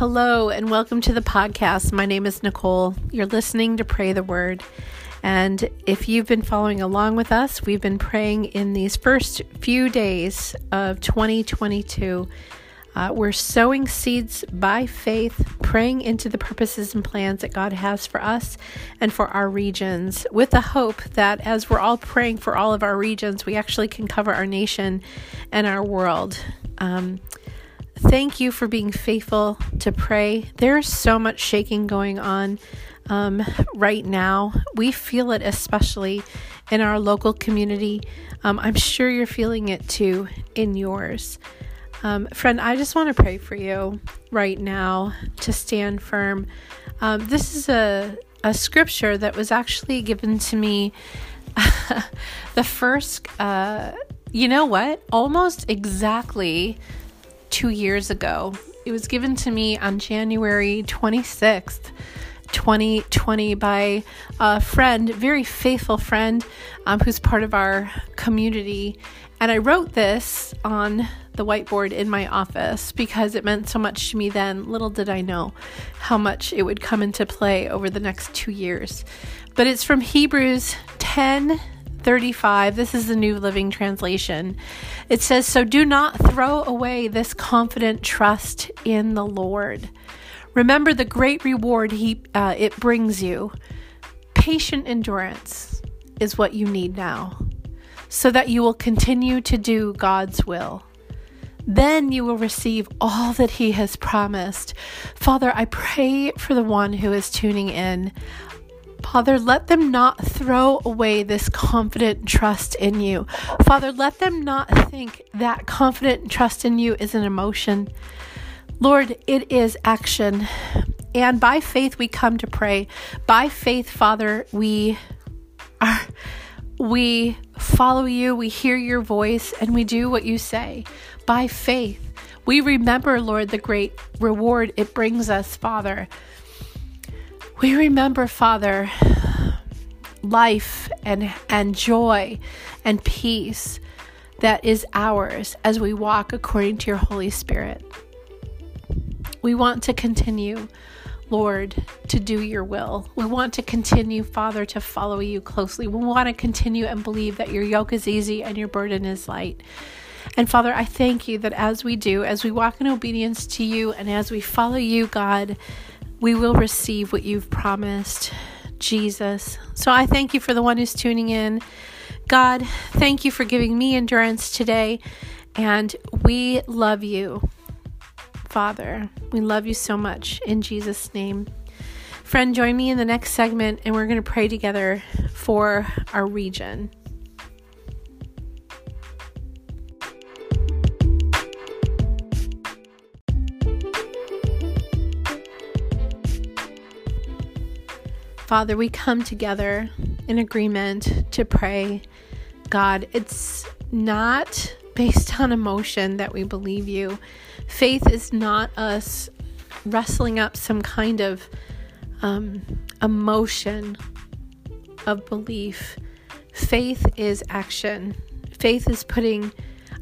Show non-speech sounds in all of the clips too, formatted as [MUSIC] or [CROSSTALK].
Hello, and welcome to the podcast. My name is Nicole. You're listening to Pray the Word. And if you've been following along with us, we've been praying in these first few days of 2022. Uh, we're sowing seeds by faith, praying into the purposes and plans that God has for us and for our regions, with the hope that as we're all praying for all of our regions, we actually can cover our nation and our world. Um, Thank you for being faithful to pray. There's so much shaking going on um, right now. We feel it especially in our local community. Um, I'm sure you're feeling it too in yours. Um, friend, I just want to pray for you right now to stand firm. Um, this is a, a scripture that was actually given to me [LAUGHS] the first, uh, you know what? Almost exactly two years ago. It was given to me on January 26th. 2020 by a friend, very faithful friend um, who's part of our community. And I wrote this on the whiteboard in my office because it meant so much to me then. Little did I know how much it would come into play over the next two years. But it's from Hebrews 10 35, this is the New Living Translation. It says, So do not throw away this confident trust in the Lord. Remember the great reward he, uh, it brings you. Patient endurance is what you need now, so that you will continue to do God's will. Then you will receive all that He has promised. Father, I pray for the one who is tuning in. Father, let them not throw away this confident trust in you. Father, let them not think that confident trust in you is an emotion. Lord, it is action. And by faith we come to pray. By faith, Father, we are we follow you, we hear your voice, and we do what you say. By faith, we remember, Lord, the great reward it brings us, Father. We remember, Father, life and, and joy and peace that is ours as we walk according to your Holy Spirit. We want to continue, Lord, to do your will. We want to continue, Father, to follow you closely. We want to continue and believe that your yoke is easy and your burden is light. And Father, I thank you that as we do, as we walk in obedience to you and as we follow you, God, we will receive what you've promised, Jesus. So I thank you for the one who's tuning in. God, thank you for giving me endurance today. And we love you, Father. We love you so much in Jesus' name. Friend, join me in the next segment and we're going to pray together for our region. Father, we come together in agreement to pray. God, it's not based on emotion that we believe you. Faith is not us wrestling up some kind of um, emotion of belief. Faith is action. Faith is putting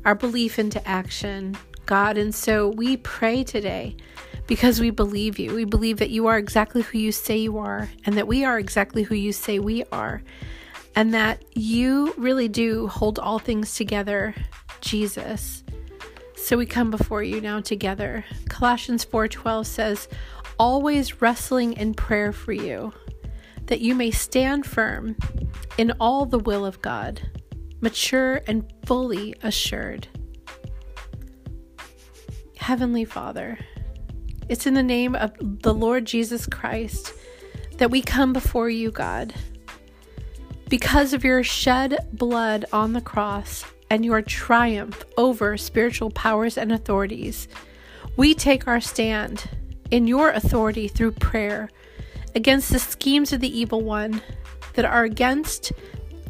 our belief into action, God. And so we pray today because we believe you. We believe that you are exactly who you say you are, and that we are exactly who you say we are, and that you really do hold all things together, Jesus. So we come before you now together. Colossians 4:12 says, "Always wrestling in prayer for you, that you may stand firm in all the will of God, mature and fully assured." Heavenly Father, it's in the name of the Lord Jesus Christ that we come before you, God. Because of your shed blood on the cross and your triumph over spiritual powers and authorities, we take our stand in your authority through prayer against the schemes of the evil one that are against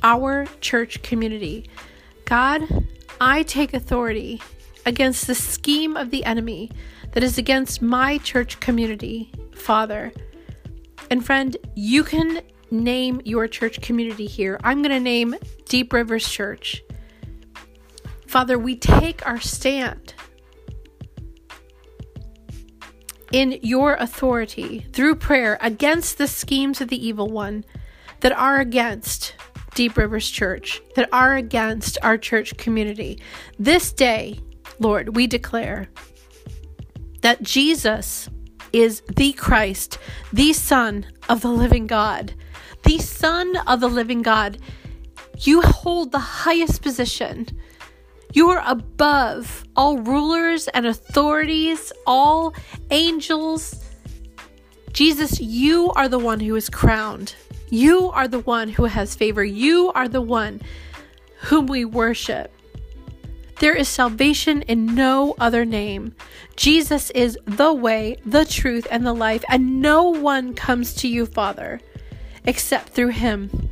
our church community. God, I take authority against the scheme of the enemy that is against my church community, Father. And friend, you can name your church community here. I'm going to name Deep Rivers Church. Father, we take our stand in your authority through prayer against the schemes of the evil one that are against Deep Rivers Church, that are against our church community. This day, Lord, we declare that Jesus is the Christ, the Son of the living God, the Son of the living God. You hold the highest position. You are above all rulers and authorities, all angels. Jesus, you are the one who is crowned. You are the one who has favor. You are the one whom we worship. There is salvation in no other name. Jesus is the way, the truth, and the life, and no one comes to you, Father, except through him.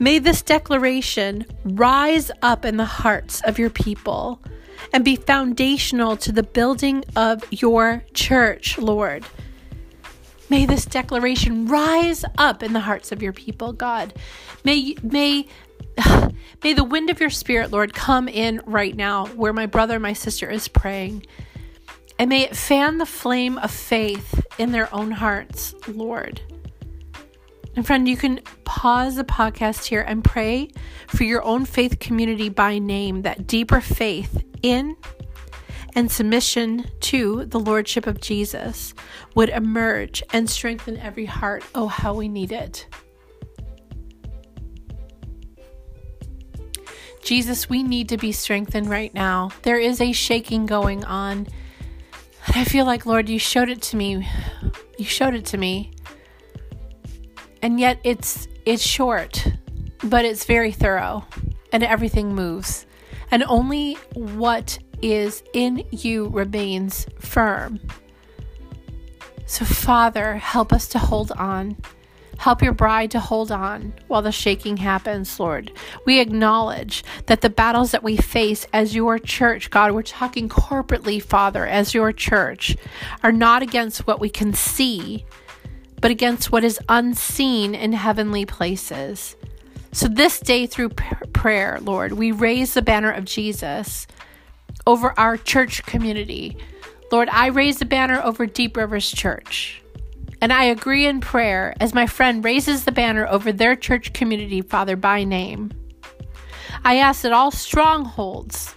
May this declaration rise up in the hearts of your people and be foundational to the building of your church, Lord. May this declaration rise up in the hearts of your people, God. May may [SIGHS] may the wind of your spirit, Lord, come in right now where my brother, my sister is praying. And may it fan the flame of faith in their own hearts, Lord. And friend, you can pause the podcast here and pray for your own faith community by name, that deeper faith in and submission to the Lordship of Jesus would emerge and strengthen every heart. Oh, how we need it. Jesus, we need to be strengthened right now. There is a shaking going on. And I feel like, Lord, you showed it to me. You showed it to me. And yet it's it's short, but it's very thorough and everything moves. And only what is in you remains firm. So, Father, help us to hold on. Help your bride to hold on while the shaking happens, Lord. We acknowledge that the battles that we face as your church, God, we're talking corporately, Father, as your church, are not against what we can see, but against what is unseen in heavenly places. So, this day through prayer, Lord, we raise the banner of Jesus over our church community. Lord, I raise the banner over Deep Rivers Church. And I agree in prayer as my friend raises the banner over their church community, Father, by name. I ask that all strongholds,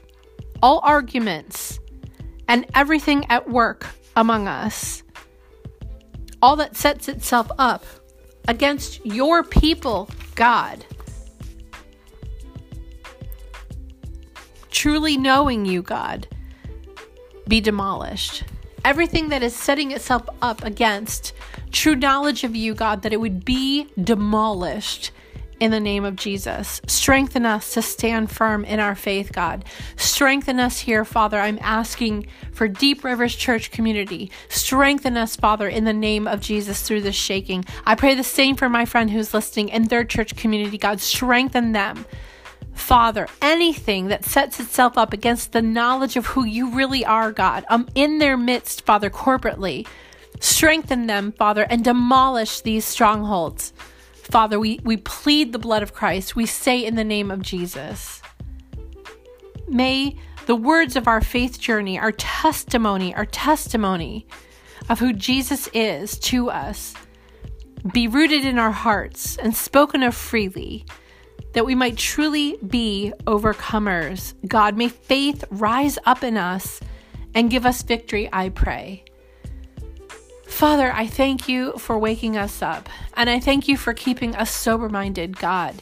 all arguments, and everything at work among us, all that sets itself up against your people, God, truly knowing you, God, be demolished. Everything that is setting itself up against true knowledge of you, God, that it would be demolished in the name of Jesus. Strengthen us to stand firm in our faith, God. Strengthen us here, Father. I'm asking for Deep Rivers Church community. Strengthen us, Father, in the name of Jesus through this shaking. I pray the same for my friend who's listening in their church community, God. Strengthen them Father, anything that sets itself up against the knowledge of who you really are, God, um, in their midst, Father, corporately, strengthen them, Father, and demolish these strongholds. Father, we, we plead the blood of Christ. We say in the name of Jesus. May the words of our faith journey, our testimony, our testimony of who Jesus is to us, be rooted in our hearts and spoken of freely that we might truly be overcomers. God, may faith rise up in us and give us victory, I pray. Father, I thank you for waking us up, and I thank you for keeping us sober minded, God.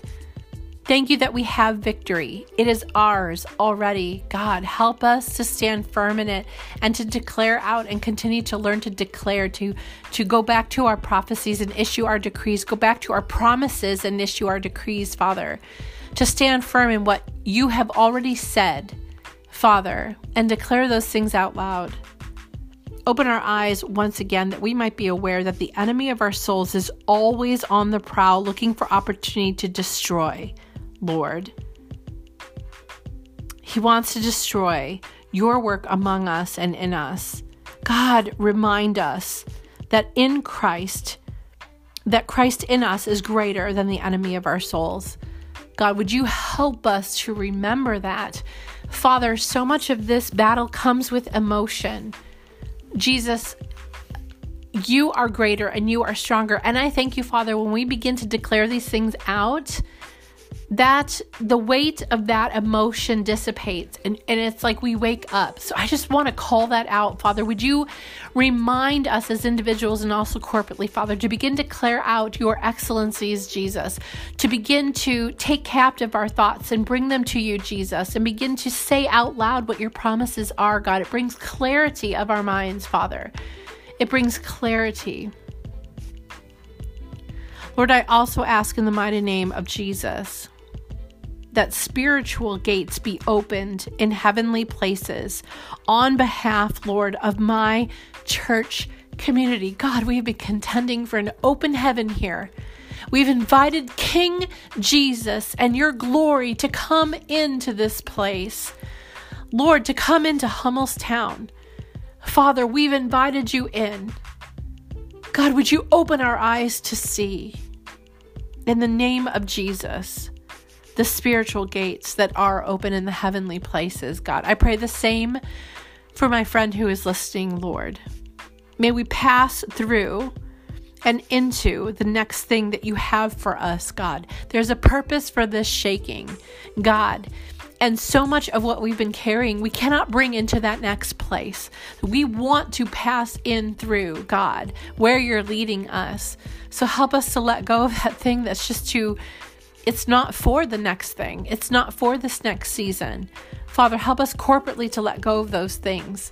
Thank you that we have victory. It is ours already. God, help us to stand firm in it and to declare out and continue to learn to declare, to, to go back to our prophecies and issue our decrees, go back to our promises and issue our decrees, Father, to stand firm in what you have already said, Father, and declare those things out loud. Open our eyes once again that we might be aware that the enemy of our souls is always on the prowl looking for opportunity to destroy. Lord. He wants to destroy your work among us and in us. God, remind us that in Christ, that Christ in us is greater than the enemy of our souls. God, would you help us to remember that? Father, so much of this battle comes with emotion. Jesus, you are greater and you are stronger. And I thank you, Father, when we begin to declare these things out, that the weight of that emotion dissipates and, and it's like we wake up. So I just want to call that out, Father. Would you remind us as individuals and also corporately, Father, to begin to clear out your excellencies, Jesus, to begin to take captive our thoughts and bring them to you, Jesus, and begin to say out loud what your promises are, God. It brings clarity of our minds, Father. It brings clarity. Lord, I also ask in the mighty name of Jesus that spiritual gates be opened in heavenly places on behalf, Lord, of my church community. God, we have been contending for an open heaven here. We've invited King Jesus and your glory to come into this place. Lord, to come into Hummelstown. Father, we've invited you in. God, would you open our eyes to see? In the name of Jesus the spiritual gates that are open in the heavenly places, God. I pray the same for my friend who is listening, Lord. May we pass through and into the next thing that you have for us, God. There's a purpose for this shaking, God. And so much of what we've been carrying, we cannot bring into that next place. We want to pass in through, God, where you're leading us. So help us to let go of that thing that's just too it's not for the next thing, it's not for this next season. Father, help us corporately to let go of those things.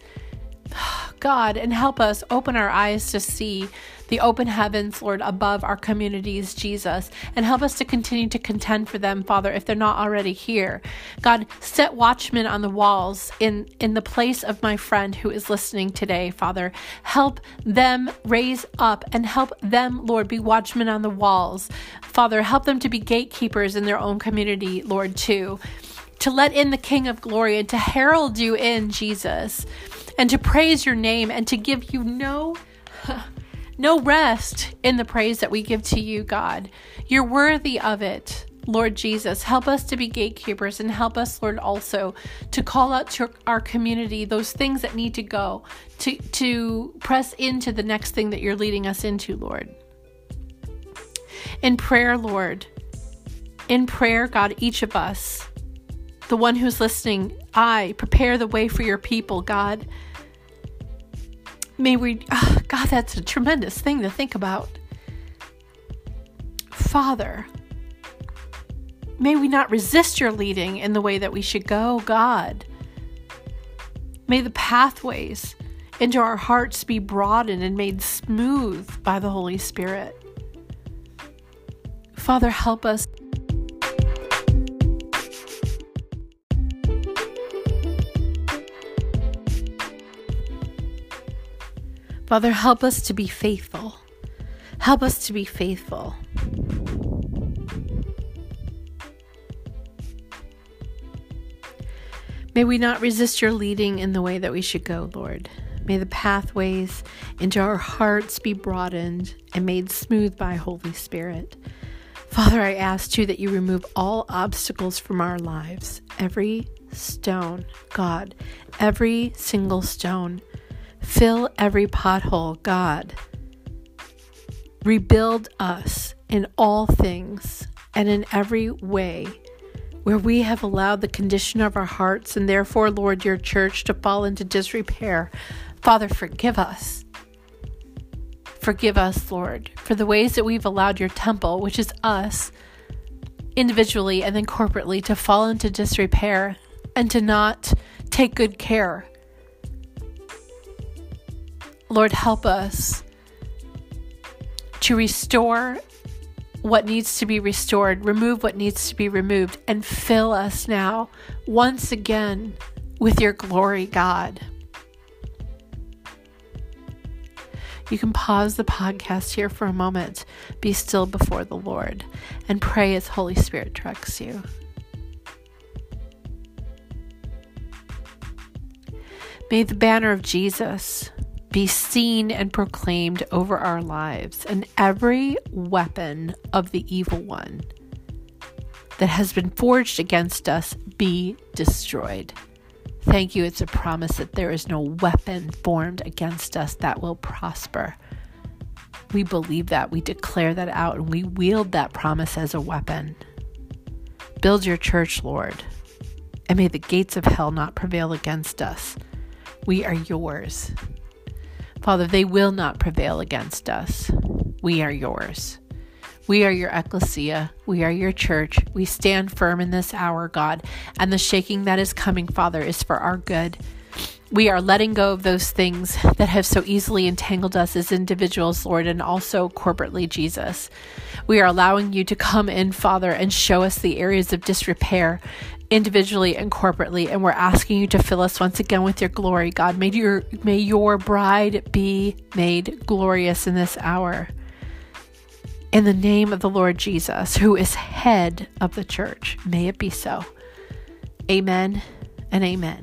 [SIGHS] God, and help us open our eyes to see the open heavens, Lord, above our communities, Jesus, and help us to continue to contend for them, Father, if they're not already here. God, set watchmen on the walls in, in the place of my friend who is listening today, Father. Help them raise up and help them, Lord, be watchmen on the walls. Father, help them to be gatekeepers in their own community, Lord, too. To let in the King of glory and to herald you in, Jesus, and to praise your name and to give you no [SIGHS] no rest in the praise that we give to you, God. You're worthy of it. Lord Jesus, help us to be gatekeepers and help us, Lord, also to call out to our community those things that need to go, to, to press into the next thing that you're leading us into, Lord. In prayer, Lord, in prayer, God, each of us, the one who's listening, I prepare the way for your people, God. May we, oh, God, that's a tremendous thing to think about. Father, may we not resist your leading in the way that we should go, God. May the pathways into our hearts be broadened and made smooth by the Holy Spirit. Father, help us Father, help us to be faithful. Help us to be faithful. May we not resist your leading in the way that we should go, Lord. May the pathways into our hearts be broadened and made smooth by Holy Spirit. Father, I ask too that you remove all obstacles from our lives. Every stone, God, every single stone Fill every pothole, God. Rebuild us in all things and in every way where we have allowed the condition of our hearts and therefore, Lord, your church to fall into disrepair. Father, forgive us. Forgive us, Lord, for the ways that we've allowed your temple, which is us, individually and then corporately, to fall into disrepair and to not take good care Lord, help us to restore what needs to be restored, remove what needs to be removed, and fill us now once again with your glory, God. You can pause the podcast here for a moment, be still before the Lord, and pray as Holy Spirit directs you. May the banner of Jesus be seen and proclaimed over our lives, and every weapon of the evil one that has been forged against us be destroyed. Thank you. It's a promise that there is no weapon formed against us that will prosper. We believe that. We declare that out and we wield that promise as a weapon. Build your church, Lord, and may the gates of hell not prevail against us. We are yours. Father, they will not prevail against us. We are yours. We are your ecclesia. We are your church. We stand firm in this hour, God, and the shaking that is coming, Father, is for our good. We are letting go of those things that have so easily entangled us as individuals, Lord, and also corporately, Jesus. We are allowing you to come in, Father, and show us the areas of disrepair individually and corporately and we're asking you to fill us once again with your glory god may your may your bride be made glorious in this hour in the name of the Lord Jesus, who is head of the church. May it be so. Amen and amen.